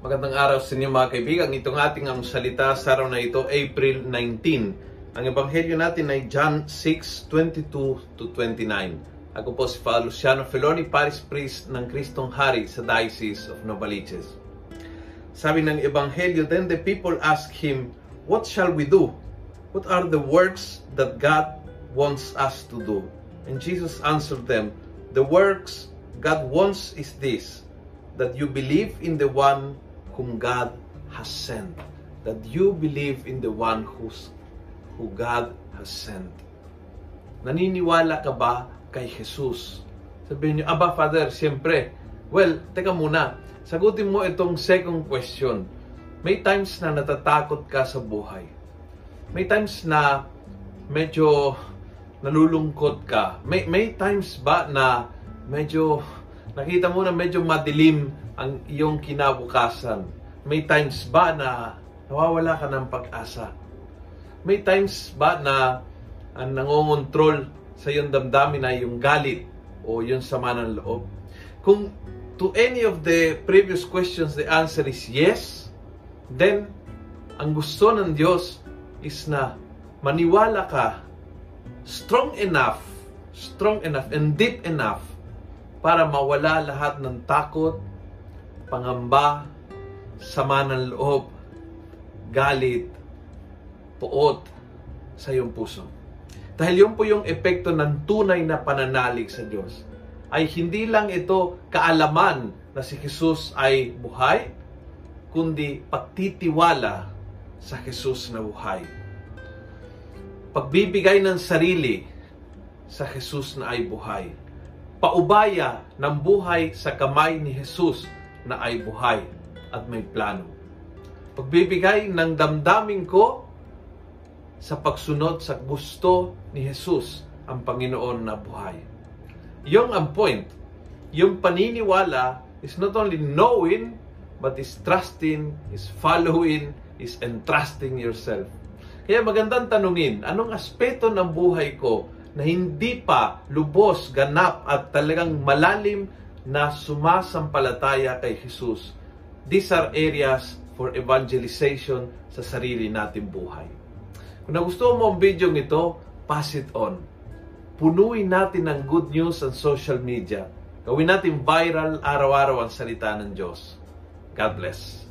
Magandang araw sa inyo mga kaibigan. Itong ating ang salita sa araw na ito, April 19. Ang ebanghelyo natin ay John 6:22 to 29. Ako po si Father Luciano Feloni, Paris Priest ng Kristong Hari sa Diocese of Novaliches. Sabi ng ebanghelyo, then the people asked him, What shall we do? What are the works that God wants us to do? And Jesus answered them, The works God wants is this, that you believe in the one whom God has sent. That you believe in the one who's, who God has sent. Naniniwala ka ba kay Jesus? Sabihin niyo, Aba, Father, siyempre. Well, teka muna. Sagutin mo itong second question. May times na natatakot ka sa buhay. May times na medyo nalulungkot ka. May, may times ba na medyo nakita mo na medyo madilim ang iyong kinabukasan. May times ba na nawawala ka ng pag-asa? May times ba na ang nangongontrol sa iyong damdamin ay yung galit o yung sama ng loob? Kung to any of the previous questions the answer is yes, then ang gusto ng Diyos is na maniwala ka strong enough, strong enough and deep enough para mawala lahat ng takot, pangamba, sama ng loob, galit, puot sa iyong puso. Dahil yun po yung epekto ng tunay na pananalig sa Diyos. Ay hindi lang ito kaalaman na si Jesus ay buhay, kundi pagtitiwala sa Jesus na buhay. Pagbibigay ng sarili sa Jesus na ay buhay. Paubaya ng buhay sa kamay ni Jesus na ay buhay at may plano. Pagbibigay ng damdamin ko sa pagsunod sa gusto ni Jesus ang Panginoon na buhay. Yung ang point. Yung paniniwala is not only knowing but is trusting, is following, is entrusting yourself. Kaya magandang tanungin, anong aspeto ng buhay ko na hindi pa lubos, ganap at talagang malalim na sumasampalataya kay Jesus. These are areas for evangelization sa sarili nating buhay. Kung nagustuhan mo ang video ito, pass it on. Punuin natin ng good news sa social media. Gawin natin viral araw-araw ang salita ng Diyos. God bless.